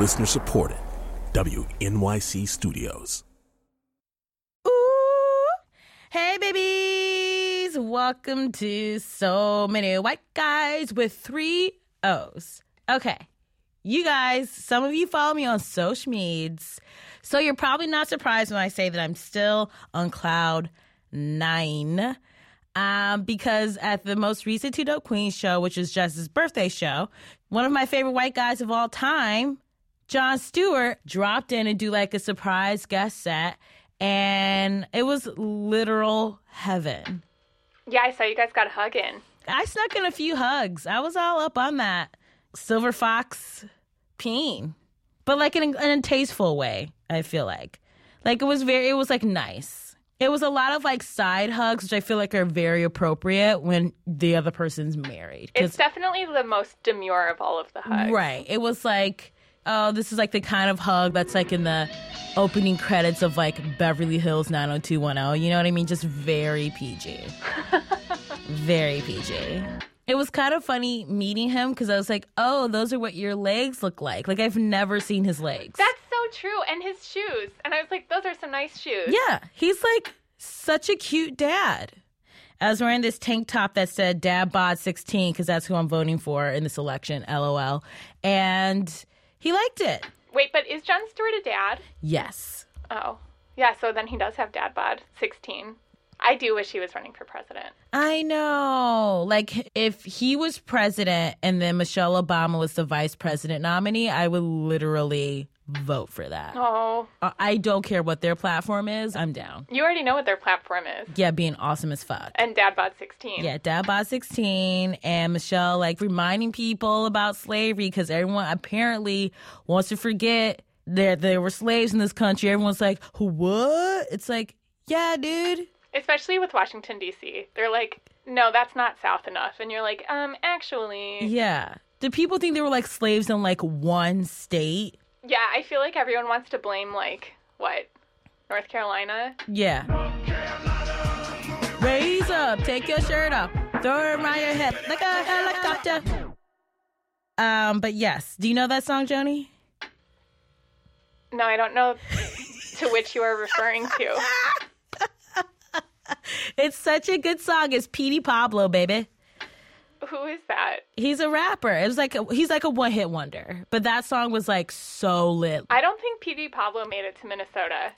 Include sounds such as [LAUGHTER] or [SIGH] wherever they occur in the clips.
Listener supported. WNYC Studios. Ooh. Hey, babies. Welcome to So Many White Guys with three O's. Okay. You guys, some of you follow me on social medias, so you're probably not surprised when I say that I'm still on cloud nine. Um, because at the most recent Two Dope Queens show, which is Jess's birthday show, one of my favorite white guys of all time, Jon Stewart, dropped in and do like a surprise guest set, and it was literal heaven. Yeah, I saw you guys got a hug in. I snuck in a few hugs. I was all up on that silver fox peen, but like in, a- in a tasteful way. I feel like, like it was very, it was like nice. It was a lot of like side hugs, which I feel like are very appropriate when the other person's married. It's definitely the most demure of all of the hugs. Right. It was like, oh, this is like the kind of hug that's like in the opening credits of like Beverly Hills 90210. You know what I mean? Just very PG. [LAUGHS] very PG. It was kind of funny meeting him because I was like, oh, those are what your legs look like. Like, I've never seen his legs. That's so true. And his shoes. And I was like, those are some nice shoes. Yeah, he's like such a cute dad. I was wearing this tank top that said Dad Bod 16 because that's who I'm voting for in this election, lol. And he liked it. Wait, but is Jon Stewart a dad? Yes. Oh. Yeah, so then he does have dad bod 16. I do wish he was running for president. I know. Like, if he was president and then Michelle Obama was the vice president nominee, I would literally vote for that. Oh. I- I don't care what their platform is. I'm down. You already know what their platform is. Yeah, being awesome as fuck. And dad bod 16. Yeah, Dad Bod 16 and Michelle like reminding people about slavery because everyone apparently wants to forget that there were slaves in this country. Everyone's like, what? It's like, yeah, dude. Especially with Washington, D.C. They're like, no, that's not South enough. And you're like, um, actually. Yeah. Did people think they were like slaves in like one state? Yeah, I feel like everyone wants to blame, like, what? North Carolina? Yeah. Raise up, take your shirt off, throw it around your hip like a helicopter. Um, but yes, do you know that song, Joni? No, I don't know to which you are referring to. [LAUGHS] It's such a good song. It's Petey Pablo, baby. Who is that? He's a rapper. It was like a, he's like a one hit wonder. But that song was like so lit. I don't think Petey Pablo made it to Minnesota.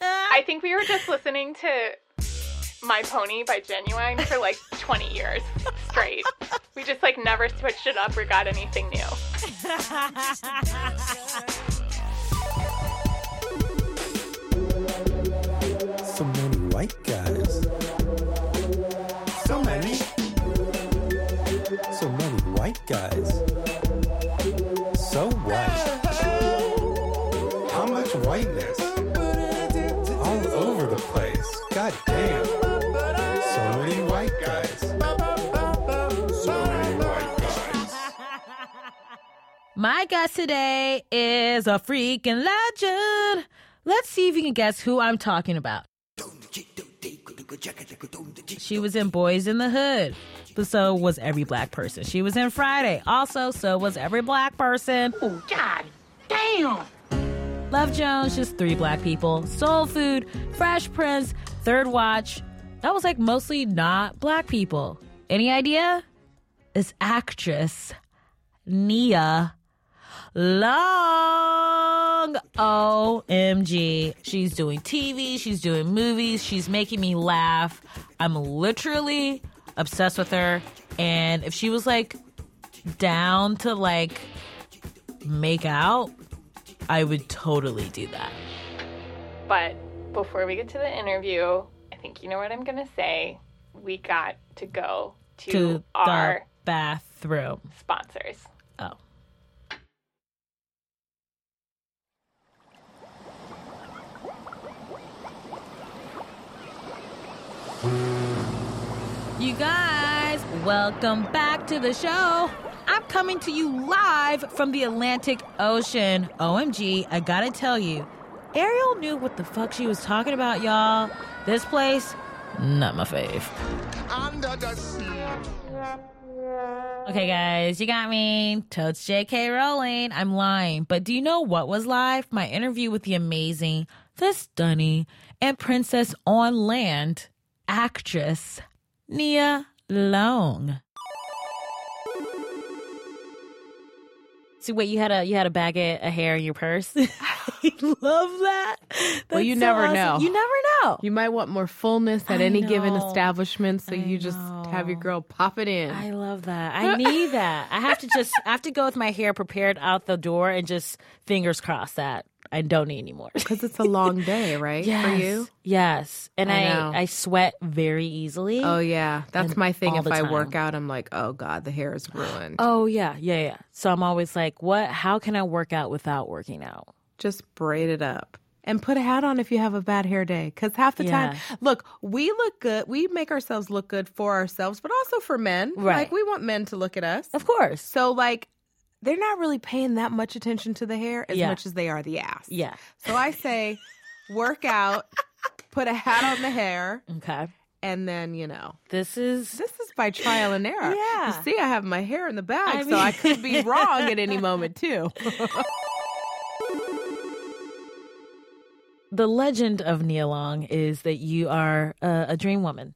I think we were just listening to My Pony by Ginuwine for like 20 years straight. We just like never switched it up or got anything new. So many white guys. Guys. So white. How much whiteness? All over the place. God damn. So many white guys. So many white guys. [LAUGHS] My guest today is a freaking legend. Let's see if you can guess who I'm talking about. She was in Boys in the Hood, but so was every black person. She was in Friday, also, so was every black person. Oh, God damn! Love Jones, just three black people. Soul Food, Fresh Prince, Third Watch. That was like mostly not black people. Any idea? It's actress Nia Long. OMG. She's doing TV, she's doing movies, she's making me laugh. I'm literally obsessed with her. And if she was like down to like make out, I would totally do that. But before we get to the interview, I think you know what I'm going to say. We got to go to, To our the bathroom. sponsors. Oh. Mm. You guys, welcome back to the show. I'm coming to you live from the Atlantic Ocean. OMG, I gotta tell you, Ariel knew what the fuck she was talking about, y'all. This place, not my fave. Under the sea, Okay, guys, you got me. Totes JK Rowling. I'm lying. But do you know what was live? My interview with the amazing, the stunning, and princess on land actress, Nia Long. So wait, you had a you had a bag of, of hair in your purse. [LAUGHS] I love that. Well, you so never awesome. know. You never know. You might want more fullness at I any given establishment, so I you just have your girl pop it in. I love that. I [LAUGHS] need that. I have to just I have to go with my hair prepared out the door and just fingers crossed that I don't need anymore. [LAUGHS] Because it's a long day, right? yes. For you? Yes. And I I. I, sweat very easily. Oh, yeah. That's And my thing. If I time. work out, I'm like, oh, God, the hair is ruined. Oh yeah, yeah, yeah. So I'm always like, what how can I work out without working out? Just braid it up. And put a hat on if you have a bad hair day. Because half the time, look, we look good. We make ourselves look good for ourselves, but also for men. Right. Like, we want men to look at us. Of course. So, like, they're not really paying that much attention to the hair as Yeah. much as they are the ass. Yeah. So I say, work out, put a hat on the hair, Okay. and then, you know, This is this is by trial and error. Yeah. You see, I have my hair in the bag, I so I could be [LAUGHS] wrong at any moment, too. [LAUGHS] the legend of Nia Long is that you are a, a dream woman.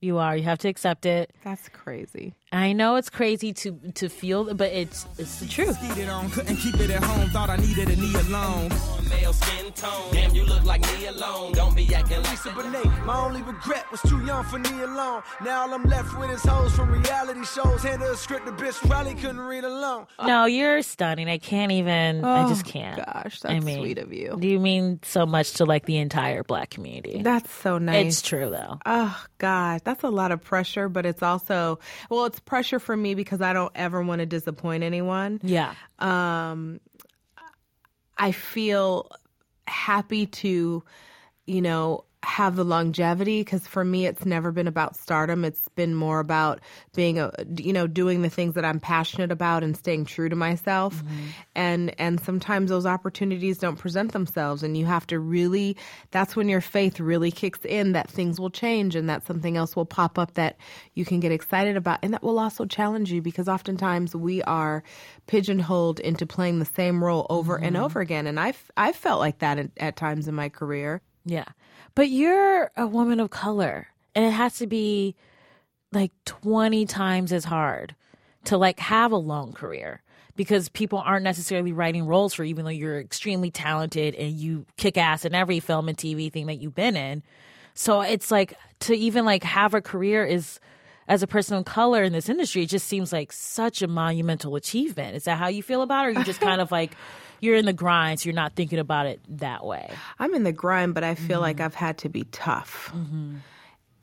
You are. You have to accept it. That's crazy. I know it's crazy to to feel, but it's it's the truth. Skeeted on, couldn't keep it at home. Thought I needed a Nia Long. Male skin tone, damn, you look like Nia Long. Don't be acting like Lisa Bonet, my only regret was too young for Nia Long. Now all I'm left with is hoes from reality shows. Hand a script, the bitch probably couldn't read alone. No, you're stunning. I can't even. I oh, just can't. Oh, Gosh, that's I mean, sweet of you. Do you mean so much to like the entire black community. That's so nice. It's true though. Oh God, that's a lot of pressure, but it's also well, it's pressure for me because I don't ever want to disappoint anyone. Yeah. Um, I feel happy to, you know, have the longevity because for me it's never been about stardom. It's been more about being a you know doing the things that i'm passionate about and staying true to myself. Mm-hmm. And and sometimes those opportunities don't present themselves and you have to really that's when your faith really kicks in that things will change and that something else will pop up that you can get excited about and that will also challenge you because oftentimes we are pigeonholed into playing the same role over and mm-hmm. over again. And i've i've felt like that at, at times in my career Yeah. But you're a woman of color and it has to be like 20 times as hard to like have a long career because people aren't necessarily writing roles for you, even though you're extremely talented and you kick ass in every film and TV thing that you've been in. So it's like to even like have a career is as a person of color in this industry, it just seems like such a monumental achievement. Is that how you feel about it? Or you just kind of like [LAUGHS] you're in the grind, so you're not thinking about it that way. I'm in the grind, but I feel like mm-hmm. I've had to be tough. Mm-hmm.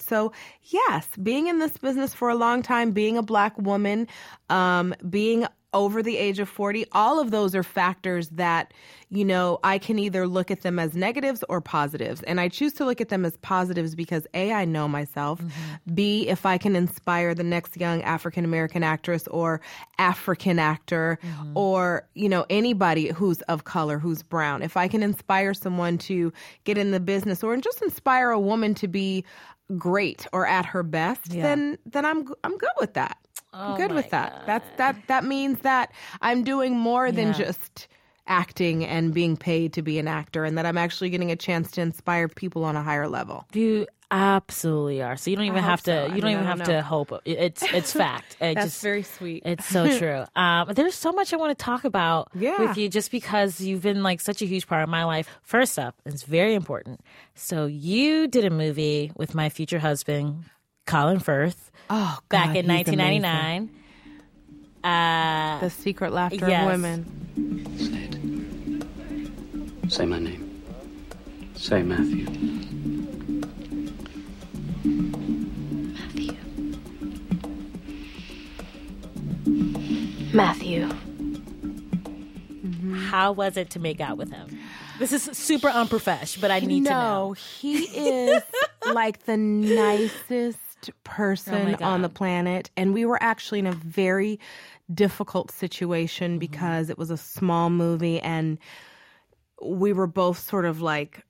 So, yes, being in this business for a long time, being a black woman, um, being over the age of 40, all of those are factors that, you know, I can either look at them as negatives or positives. And I choose to look at them as positives because A, I know myself. B, if I can inspire the next young African American actress or African actor or, you know, anybody who's of color, who's brown, if I can inspire someone to get in the business or just inspire a woman to be great or at her best, then then I'm I'm good with that. I'm good with that. That's that that means that I'm doing more than just acting and being paid to be an actor and that I'm actually getting a chance to inspire people on a higher level. You absolutely are. So you don't even have to. so. You don't I even don't have know. to hope. It's it's [LAUGHS] fact. It That's just, very sweet. It's so [LAUGHS] true. Um, there's so much I want to talk about Yeah. with you, just because you've been like such a huge part of my life. First up, it's very important. So you did a movie with my future husband, Colin Firth, oh, back in 1999. Uh, The secret laughter Yes. of women. Say my name. Say Matthew. Matthew. Matthew. how was it to make out with him? This is super unprofesh, but I need to know. no, he is [LAUGHS] like the nicest person God. on the planet. And we were actually in a very difficult situation Mm-hmm. because it was a small movie and we were both sort of like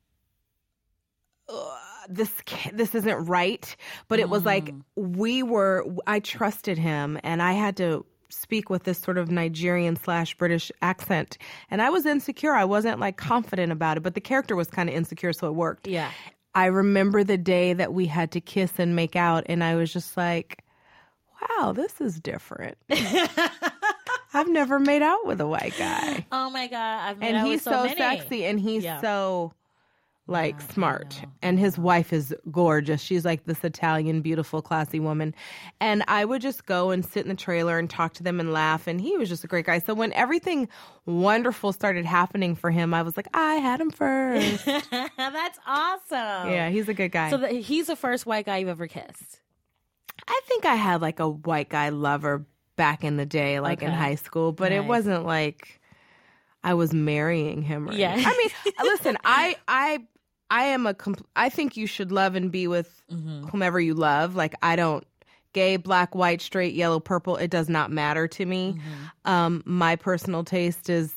this this isn't right but it was like we were i trusted him and i had to speak with this sort of nigerian slash british accent and i was insecure i wasn't like confident about it but the character was kind of insecure so it worked Yeah. i remember the day that we had to kiss and make out and i was just like wow this is different [LAUGHS] i've never made out with a white guy Oh my god, I've made and out he's with so, so, many. sexy and he's Yeah. so like smart. and his wife is gorgeous. She's like this italian beautiful classy woman. And i would just go and sit in the trailer and talk to them and laugh. And he was just a great guy. So when everything wonderful started happening for him i was like i had him first. [LAUGHS] That's awesome. yeah he's a good guy. So the, he's the first white guy you've ever kissed. i think i had like a white guy lover back in the day like in high school. But it wasn't like i was marrying him or Yeah. i mean [LAUGHS] listen i i i am a compl- i think you should love and be with Mm-hmm. whomever you love like i don't gay black white straight yellow purple it does not matter to me Mm-hmm. um my personal taste is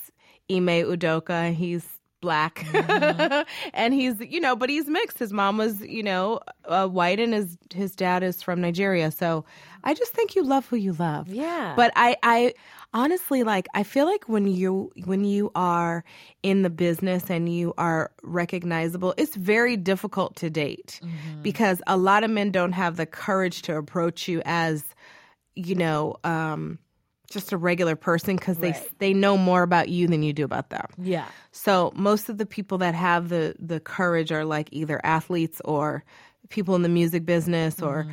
ime udoka he's black Mm-hmm. [LAUGHS] and he's you know but he's mixed his mom was you know uh, white and his his dad is from nigeria so i just think you love who you love Yeah. but i i honestly like i feel like when you when you are in the business and you are recognizable it's very difficult to date because a lot of men don't have the courage to approach you as you know um just a regular person because they they know more about you than you do about them. Yeah. so most of the people that have the the courage are like either athletes or people in the music business or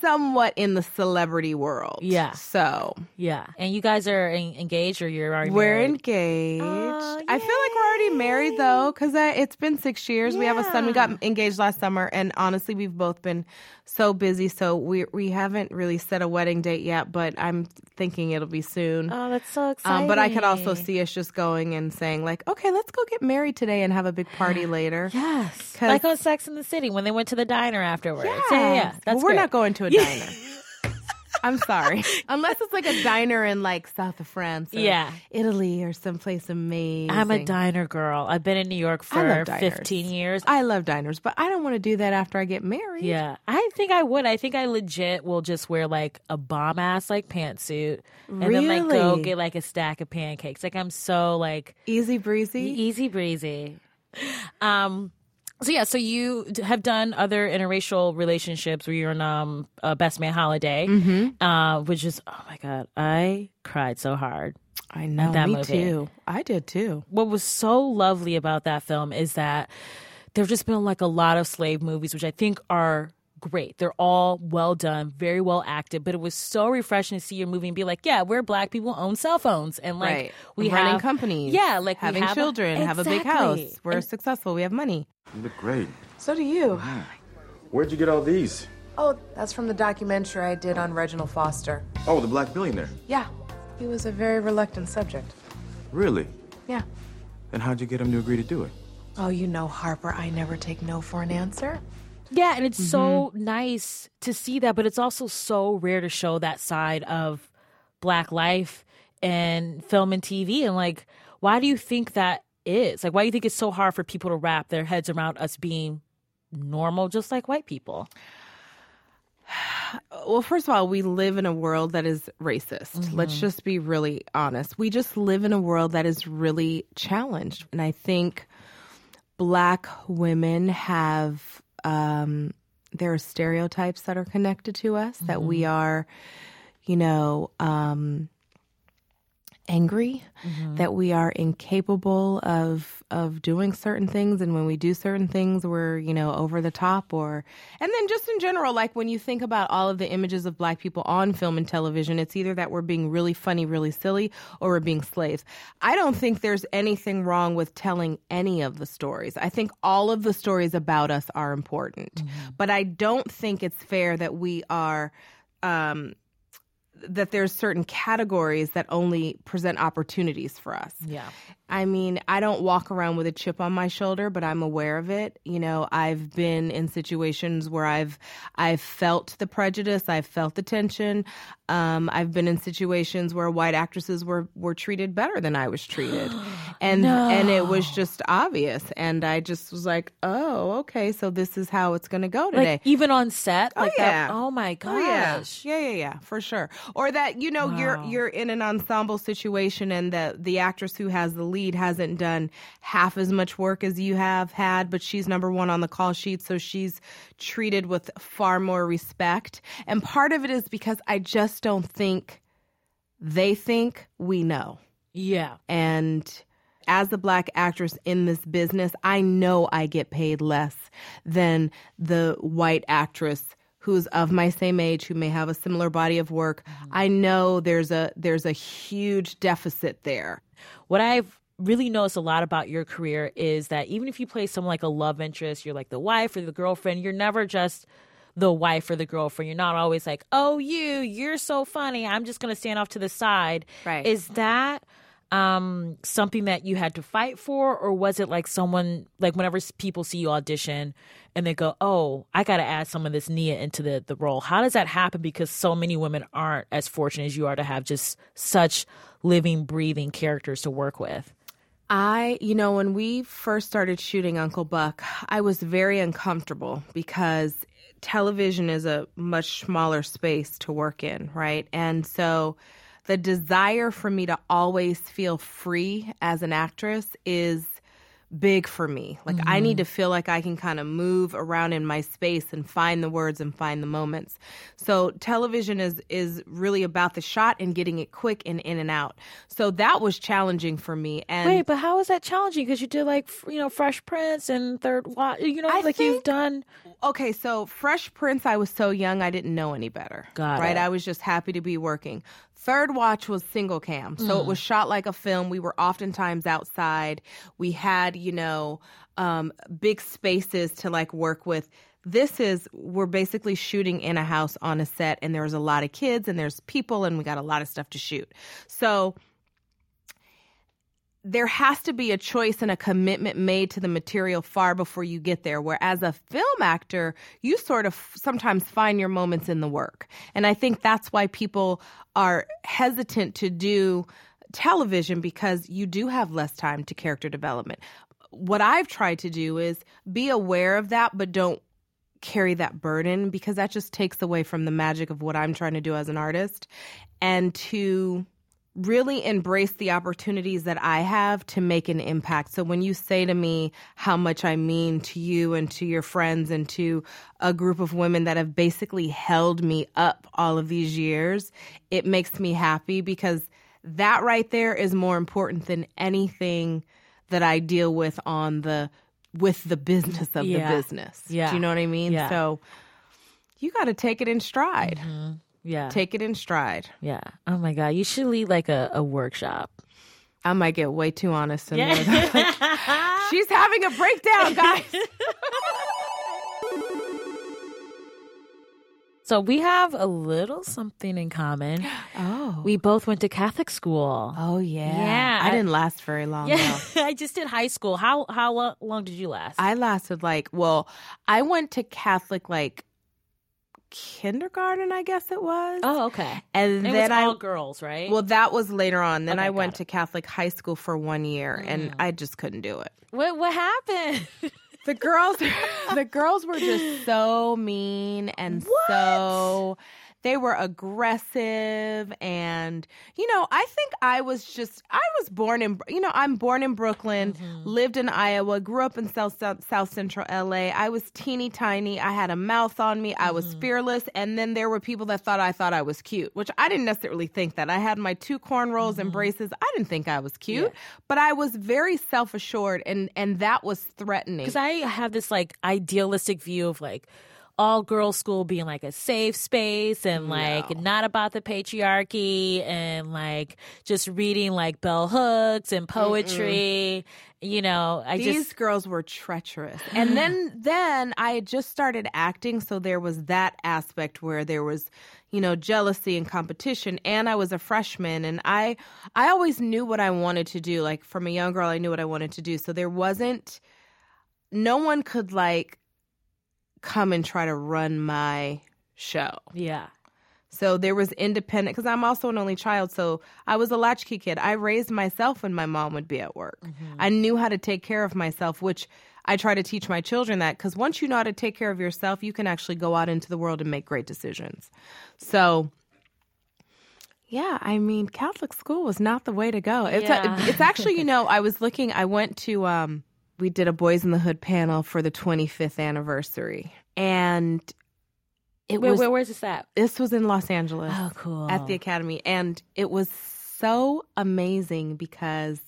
somewhat in the celebrity world. Yeah. So Yeah. And you guys are en- engaged or you're already we're married? engaged. Oh, I feel like we're already married though, because it's been six years. We have a son. We got engaged last summer, and honestly, we've both been so busy. So we we haven't really set a wedding date yet, but I'm thinking it'll be soon. Oh, that's so exciting. Um, but I could also see us just going and saying like, okay, let's go get married today and have a big party later. [GASPS] yes, Like on Sex in the City when they went to the diner afterwards. Yeah, yeah. yeah. That's well, we're great. not going to a diner. I'm sorry. [LAUGHS] Unless it's like a diner in like south of France or Yeah. Italy or someplace amazing. I'm a diner girl. I've been in New York for 15 years. I love diners, but I don't want to do that after I get married. Yeah, I think I would. I think I legit will just wear like a bomb ass like pantsuit and then like go Really? get like a stack of pancakes. Like I'm so like Easy breezy. easy breezy. Um. So yeah, so you have done other interracial relationships where you're in um uh, Best Man Holiday, Mm-hmm. uh, which is oh my god, I cried so hard. I know. that me movie. too. I did too. what was so lovely about that film is that there've just been like a lot of slave movies, which I think are great. They're all well done, very well acted, but it was so refreshing to see your movie and be like, yeah, we're black people own cell phones and like right. we running have companies. Yeah, like we having have a- children, have a big house. We're And- successful. We have money. You look great. So do you. Where'd you get all these? Oh, that's from the documentary I did on Reginald Foster. Oh, the black billionaire. Yeah, he was a very reluctant subject. Really? Yeah. Then how'd you get him to agree to do it? Oh, you know, Harper, I never take no for an answer. Yeah, and it's so Mm-hmm. nice to see that, but it's also so rare to show that side of black life and film and TV. And like, why do you think that is? Like, why do you think it's so hard for people to wrap their heads around us being normal, just like white people? [SIGHS] well, first of all, we live in a world that is racist. Let's just be really honest. We just live in a world that is really challenged. And I think black women have, um, there are stereotypes that are connected to us that we are, you know, um, angry, that we are incapable of of doing certain things, and when we do certain things, we're you know over the top, or and then just in general, like when you think about all of the images of black people on film and television, it's either that we're being really funny, really silly, or we're being slaves. I don't think there's anything wrong with telling any of the stories. I think all of the stories about us are important, but I don't think it's fair that we are. Um, that there's certain categories that only present opportunities for us. Yeah. I mean, I don't walk around with a chip on my shoulder, but I'm aware of it. You know, I've been in situations where I've I've felt the prejudice, I've felt the tension. Um, I've been in situations where white actresses were were treated better than I was treated, [GASPS] and and it was just obvious and i just was like oh okay so this is how it's going to go today Like even on set, Oh, like yeah. that. Oh my gosh. Oh, yeah. yeah, yeah, yeah, for sure. Or that you know you're you're in an ensemble situation and the the actress who has the lead hasn't done half as much work as you have had, but she's number one on the call sheet, so she's treated with far more respect. And part of it is because I just don't think they think we know. Yeah. And as a black actress in this business, I know I get paid less than the white actress who's of my same age who may have a similar body of work. I know there's a there's a huge deficit there. What I've really noticed a lot about your career is that even if you play someone like a love interest, you're like the wife or the girlfriend, you're never just the wife or the girlfriend. You're not always like, oh, you, you're so funny. I'm just going to stand off to the side. Right. Is that um, something that you had to fight for? Or was it like someone, like whenever people see you audition and they go, oh, I got to add some of this Nia into the, the role? How does that happen? Because so many women aren't as fortunate as you are to have just such living, breathing characters to work with. I, you know, when we first started shooting Uncle Buck, I was very uncomfortable because television is a much smaller space to work in, right? And so the desire for me to always feel free as an actress is big for me. Like I need mm-hmm. to feel like I can kind of move around in my space and find the words and find the moments. So television is is really about the shot and getting it quick and in and out. So that was challenging for me and Wait, but how is that challenging? Because you did like you know Fresh Prince and Third Watch. You know, I like you've done. Okay, so Fresh Prince, I was so young, I didn't know any better. Got right? it. I was just happy to be working. Third Watch was single cam, so it Mm. was shot like a film. We were oftentimes outside. We had, you know, um, big spaces to like work with. This is we're basically shooting in a house on a set, and there's a lot of kids, and there's people, and we got a lot of stuff to shoot. So there has to be a choice and a commitment made to the material far before you get there. Whereas a film actor, you sort of sometimes find your moments in the work. And I think that's why people are hesitant to do television because you do have less time to character development. What I've tried to do is be aware of that, but don't carry that burden because that just takes away from the magic of what I'm trying to do as an artist and to really embrace the opportunities that I have to make an impact. So when you say to me how much I mean to you and to your friends and to a group of women that have basically held me up all of these years, it makes me happy because that right there is more important than anything that I deal with on the with the business of Yeah. the business. Yeah. Do you know what I mean? Yeah. So you got to take it in stride. Mm-hmm. Yeah. Take it in stride. yeah. Oh my God. You should lead like a, a workshop. I might get way too honest and Yeah. [LAUGHS] she's having a breakdown, guys. [LAUGHS] So we have a little something in common. [GASPS] Oh. We both went to Catholic school. Oh yeah. Yeah. I didn't last very long Yeah. though. [LAUGHS] I just did high school. How how long did you last? I lasted like well, I went to Catholic like kindergarten, I guess it was. oh, okay. And it then was I all girls, right? well, that was later on. Then Okay, I went it. to Catholic high school for one year, and mm. I just couldn't do it. what what happened? [LAUGHS] The girls, [LAUGHS] the girls were just so mean and so. They were aggressive, and you know, I think I was just. I was born in, you know, I'm born in Brooklyn, mm-hmm. lived in Iowa, grew up in South South, South Central LA. I was teeny tiny. I had a mouth on me. I was mm-hmm. fearless, and then there were people that thought I thought I was cute, which I didn't necessarily think that. I had my two cornrows and mm-hmm. braces. I didn't think I was cute, but I was very self assured, and and that was threatening. Because I have this like idealistic view of like all girls school being like a safe space and like not about the patriarchy and like just reading like bell hooks and poetry. You know, I These just girls were treacherous. And then [SIGHS] then I had just started acting, so there was that aspect where there was, you know, jealousy and competition and I was a freshman and I I always knew what I wanted to do. Like from a young girl I knew what I wanted to do. So there wasn't no one could like come and try to run my show. yeah. So there was independent because I'm also an only child. So I was a latchkey kid. I raised myself when my mom would be at work. I knew how to take care of myself, which I try to teach my children that because once you know how to take care of yourself, you can actually go out into the world and make great decisions. So yeah, I mean, Catholic school was not the way to go. It's Yeah. a, it's actually, you know, I was looking. I went to um, we did a Boys in the Hood panel for the 25th anniversary, and it Where, was where where's this at? this was in Los Angeles. Oh, cool. At the Academy, and it was so amazing because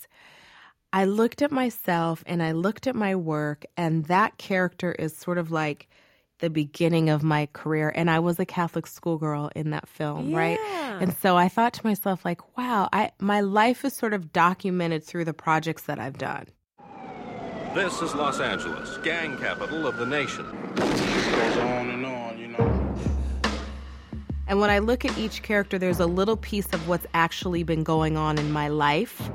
I looked at myself and I looked at my work, and that character is sort of like the beginning of my career. And I was a Catholic schoolgirl in that film, right? And so I thought to myself, like, wow, I my life is sort of documented through the projects that I've done. This is Los Angeles, gang capital of the nation. Goes on and on, you know. And when I look at each character, there's a little piece of what's actually been going on in my life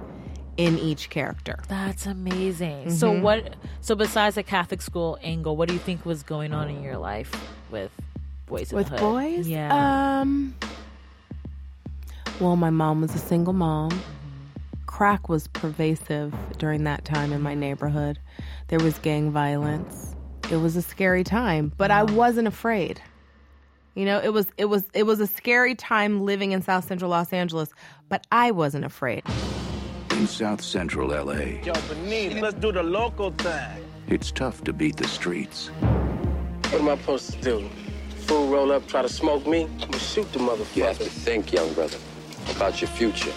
in each character. That's amazing. So Mhm. what? So besides the Catholic school angle, what do you think was going on in your life with boys With boys? Yeah. Um Well, my mom was a single mom. Crack was pervasive during that time in my neighborhood. There was gang violence. It was a scary time, but I wasn't afraid. You know, it was it was it was a scary time living in South Central Los Angeles, but I wasn't afraid. In South Central LA, Yo, Benito, let's do the local thing. it's tough to beat the streets. What am I supposed to do? Fool roll up, try to smoke me? I'm gonna shoot the motherfucker. You have to think, young brother, about your future.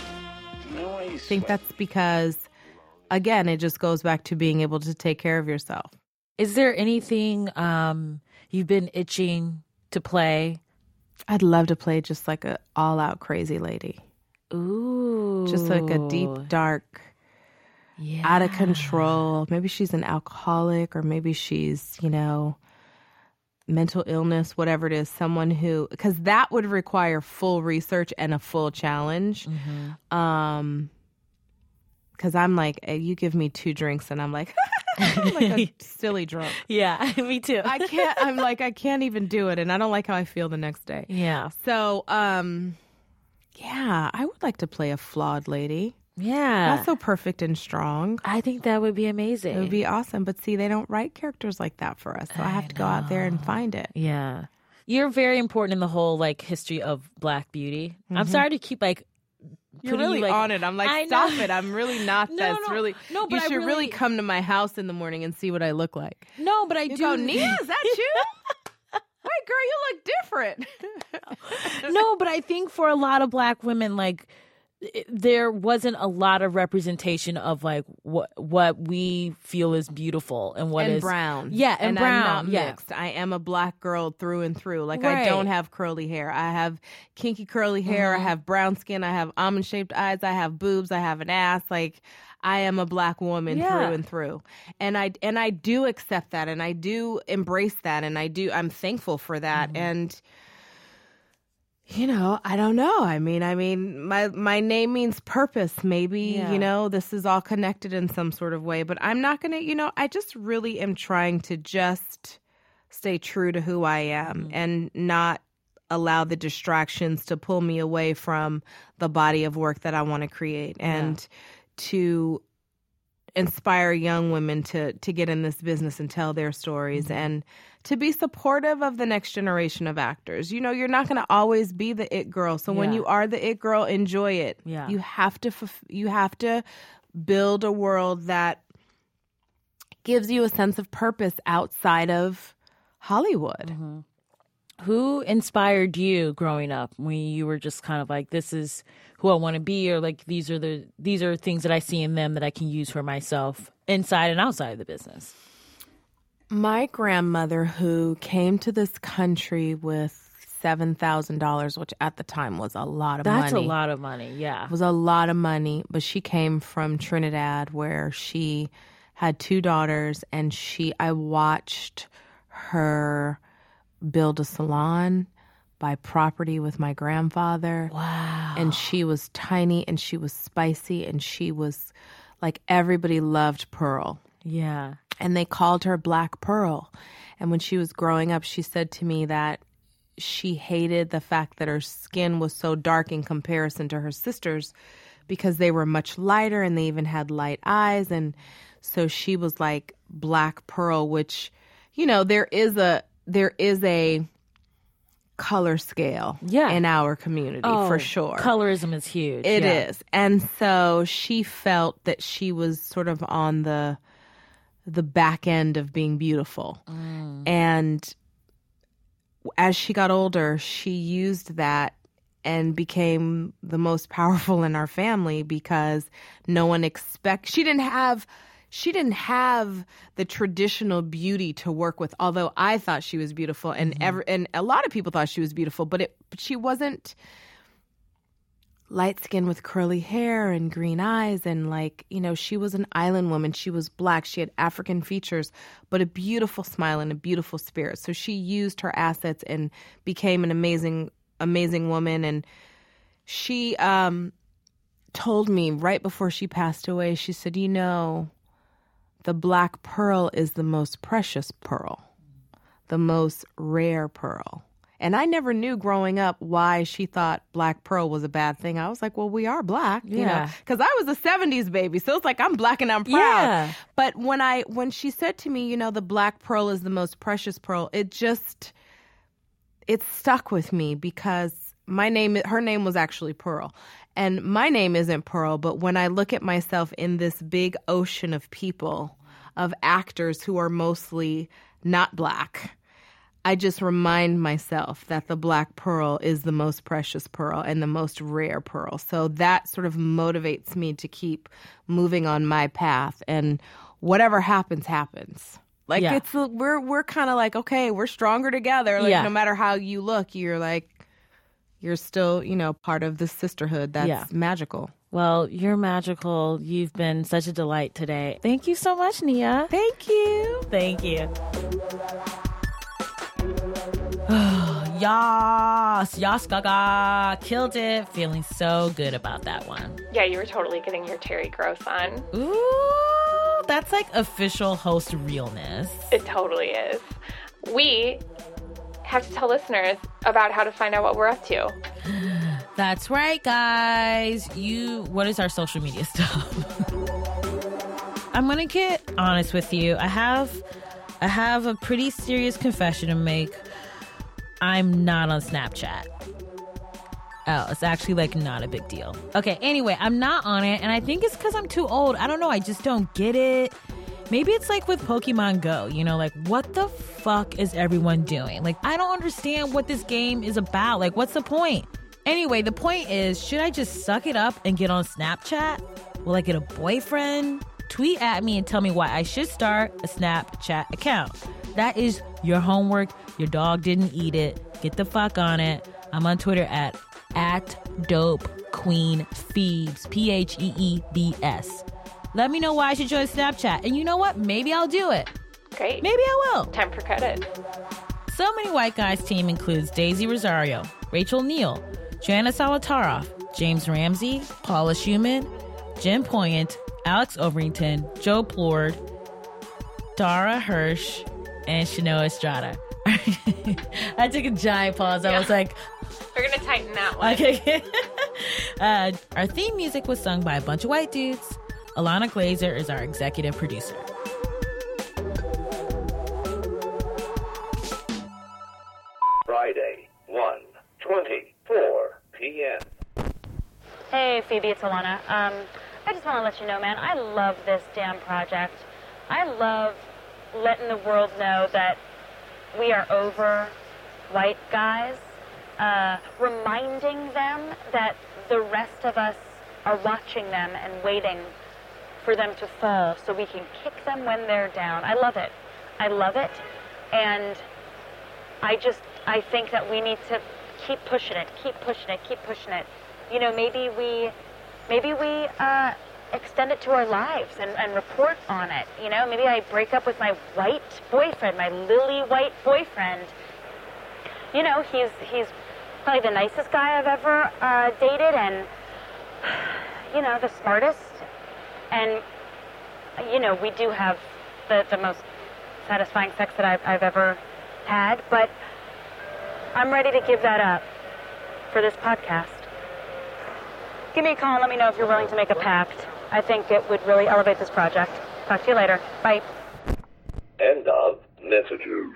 I think that's because again, it just goes back to being able to take care of yourself. Is there anything um, you've been itching to play? I'd love to play just like a all out crazy lady. Ooh. Just like a deep, dark, out of control. Maybe she's an alcoholic or maybe she's, you know, mental illness, whatever it is. Someone who, because that would require full research and a full challenge. Um, because I'm like, you give me two drinks and I'm like, [LAUGHS] I'm like a [LAUGHS] silly drunk. Yeah, [LAUGHS] me too. I can't. I'm like, I can't even do it, and I don't like how I feel the next day. Yeah. So, um, yeah, I would like to play a flawed lady. Yeah. Not so perfect and strong. I think that would be amazing. It would be awesome. But see, they don't write characters like that for us. So I, have to go out there and find it. Yeah. You're very important in the whole like history of black beauty. I'm Mhm. sorry to keep like You're putting you, like- on it. I'm like, I stop know. it. I'm really not. [LAUGHS] No, That's no. really. No, but you I should really, really- come to my house in the morning and see what I look like. No, but I You do go, Nia, is that you? [LAUGHS] Wait, girl, you look different. [LAUGHS] no, but I think for a lot of black women, like there wasn't a lot of representation of like what what we feel is beautiful and what is and brown. Yeah, and, and brown. I'm not yeah. mixed. I am a black girl through and through. Like I don't have curly hair. I have kinky curly hair. I Mhm. have brown skin. I have almond shaped eyes. I have boobs. I have an ass. Like I am a black woman Yeah. through and through. And I and I do accept that and I do embrace that and I do I'm thankful for that. Mm-hmm. And you know, I don't know. I mean, I mean, my my name means purpose. Maybe Yeah. you know this is all connected in some sort of way. But I'm not gonna. You know, I just really am trying to just stay true to who I am mm-hmm. and not allow the distractions to pull me away from the body of work that I want to create and to inspire young women to to get in this business and tell their stories mm-hmm. and to be supportive of the next generation of actors. You know, you're not going to always be the it girl. So when you are the it girl, enjoy it. Yeah. You have to you have to build a world that gives you a sense of purpose outside of Hollywood. Mm-hmm. Who inspired you growing up when you were just kind of like, this is who I want to be, or like these are the these are things that I see in them that I can use for myself inside and outside of the business. My grandmother, who came to this country with seven thousand dollars, which at the time was a lot of That's money. That's a lot of money. Yeah. It was a lot of money, but she came from Trinidad where she had two daughters and she I watched her build a salon, buy property with my grandfather. Wow. And she was tiny and she was spicy and she was like everybody loved Pearl. Yeah. And they called her Black Pearl. And when she was growing up, she said to me that she hated the fact that her skin was so dark in comparison to her sisters because they were much lighter and they even had light eyes and so she was like black pearl which you know there is a there is a color scale Yeah. in our community Oh, for sure Colorism is huge. It yeah. is, And so she felt that she was sort of on the the back end of being beautiful. Mm. And as she got older, she used that and became the most powerful in our family because no one expect she didn't have she didn't have the traditional beauty to work with although i thought she was beautiful and ever and a lot of people thought she was beautiful but it but she wasn't light skin with curly hair and green eyes and like you know she was an island woman. She was black. She had african features but a beautiful smile and a beautiful spirit. So she used her assets and became an amazing amazing woman. And she um told me right before she passed away she said you know the black pearl is the most precious pearl the most rare pearl and I never knew growing up why she thought black pearl was a bad thing. I was like, well, we are black, you know, because I was a 70s baby. So it's like, I'm black and I'm proud. Yeah. But when I, when she said to me, you know, the black pearl is the most precious pearl, it just, it stuck with me because my name, her name was actually Pearl. And my name isn't Pearl, but when I look at myself in this big ocean of people, of actors who are mostly not black, I just remind myself that the black pearl is the most precious pearl and the most rare pearl. So that sort of motivates me to keep moving on my path and whatever happens happens. Like Yeah. it's we're we're kind of like okay, we're stronger together. Like Yeah. no matter how you look, you're like you're still, you know, part of the sisterhood that's Yeah. magical. Well, you're magical. You've been such a delight today. Thank you so much, Nia. Thank you. Thank you. [SIGHS] Yas, Yas Gaga. Killed it. Feeling so good about that one. Yeah, you were totally getting your Terry Gross on. Ooh, that's like official host realness. It totally is. We have to tell listeners about how to find out what we're up to. [LAUGHS] That's right, guys. You, what is our social media stuff? [LAUGHS] I'm gonna get honest with you. I have, I have a pretty serious confession to make. I'm not on Snapchat. Oh, it's actually like not a big deal. Okay, anyway, I'm not on it, and I think it's because I'm too old. I don't know. I just don't get it. Maybe it's like with Pokemon Go, you know, like what the fuck is everyone doing? Like, I don't understand what this game is about. Like, what's the point? Anyway, the point is, should I just suck it up and get on Snapchat? Will I get a boyfriend? Tweet at me and tell me why I should start a Snapchat account. That is your homework. Your dog didn't eat it. Get the fuck on it. I'm on Twitter at at dope queen Pheebs P H E E B S. Let me know why I should join Snapchat. And you know what? Maybe I'll do it. Great. Maybe I will. Time for credit. So Many White Guys team includes Daisy Rosario, Rachel Neal, Joanna Solotaroff, James Ramsey, Paula Szuchman, Jim Poyant, Alex Overington, Joe Plourde, Dara Hirsch, and Shanoa Estrada. [LAUGHS] I took a giant pause. I was like, We're gonna tighten that one. Okay. [LAUGHS] uh, our theme music was sung by a bunch of white dudes. Ilana Glazer is our executive producer. Friday, 1 24 p.m. Hey, Phoebe, it's Ilana. Um, I just want to let you know, man, I love this damn project. I love letting the world know that we are over white guys, uh, reminding them that the rest of us are watching them and waiting for them to fall so we can kick them when they're down. I love it. I love it. And I just, I think that we need to keep pushing it, keep pushing it, keep pushing it. You know, maybe we, maybe we uh, extend it to our lives and, and report on it. You know, maybe I break up with my white boyfriend, my lily white boyfriend. You know, he's he's probably the nicest guy I've ever uh, dated, and [SIGHS] you know, the smartest. And you know, we do have the the most satisfying sex that I've, I've ever had, but I'm ready to give that up for this podcast. Give me a call and let me know if you're willing to make a pact. I think it would really elevate this project. Talk to you later. Bye. End of messages.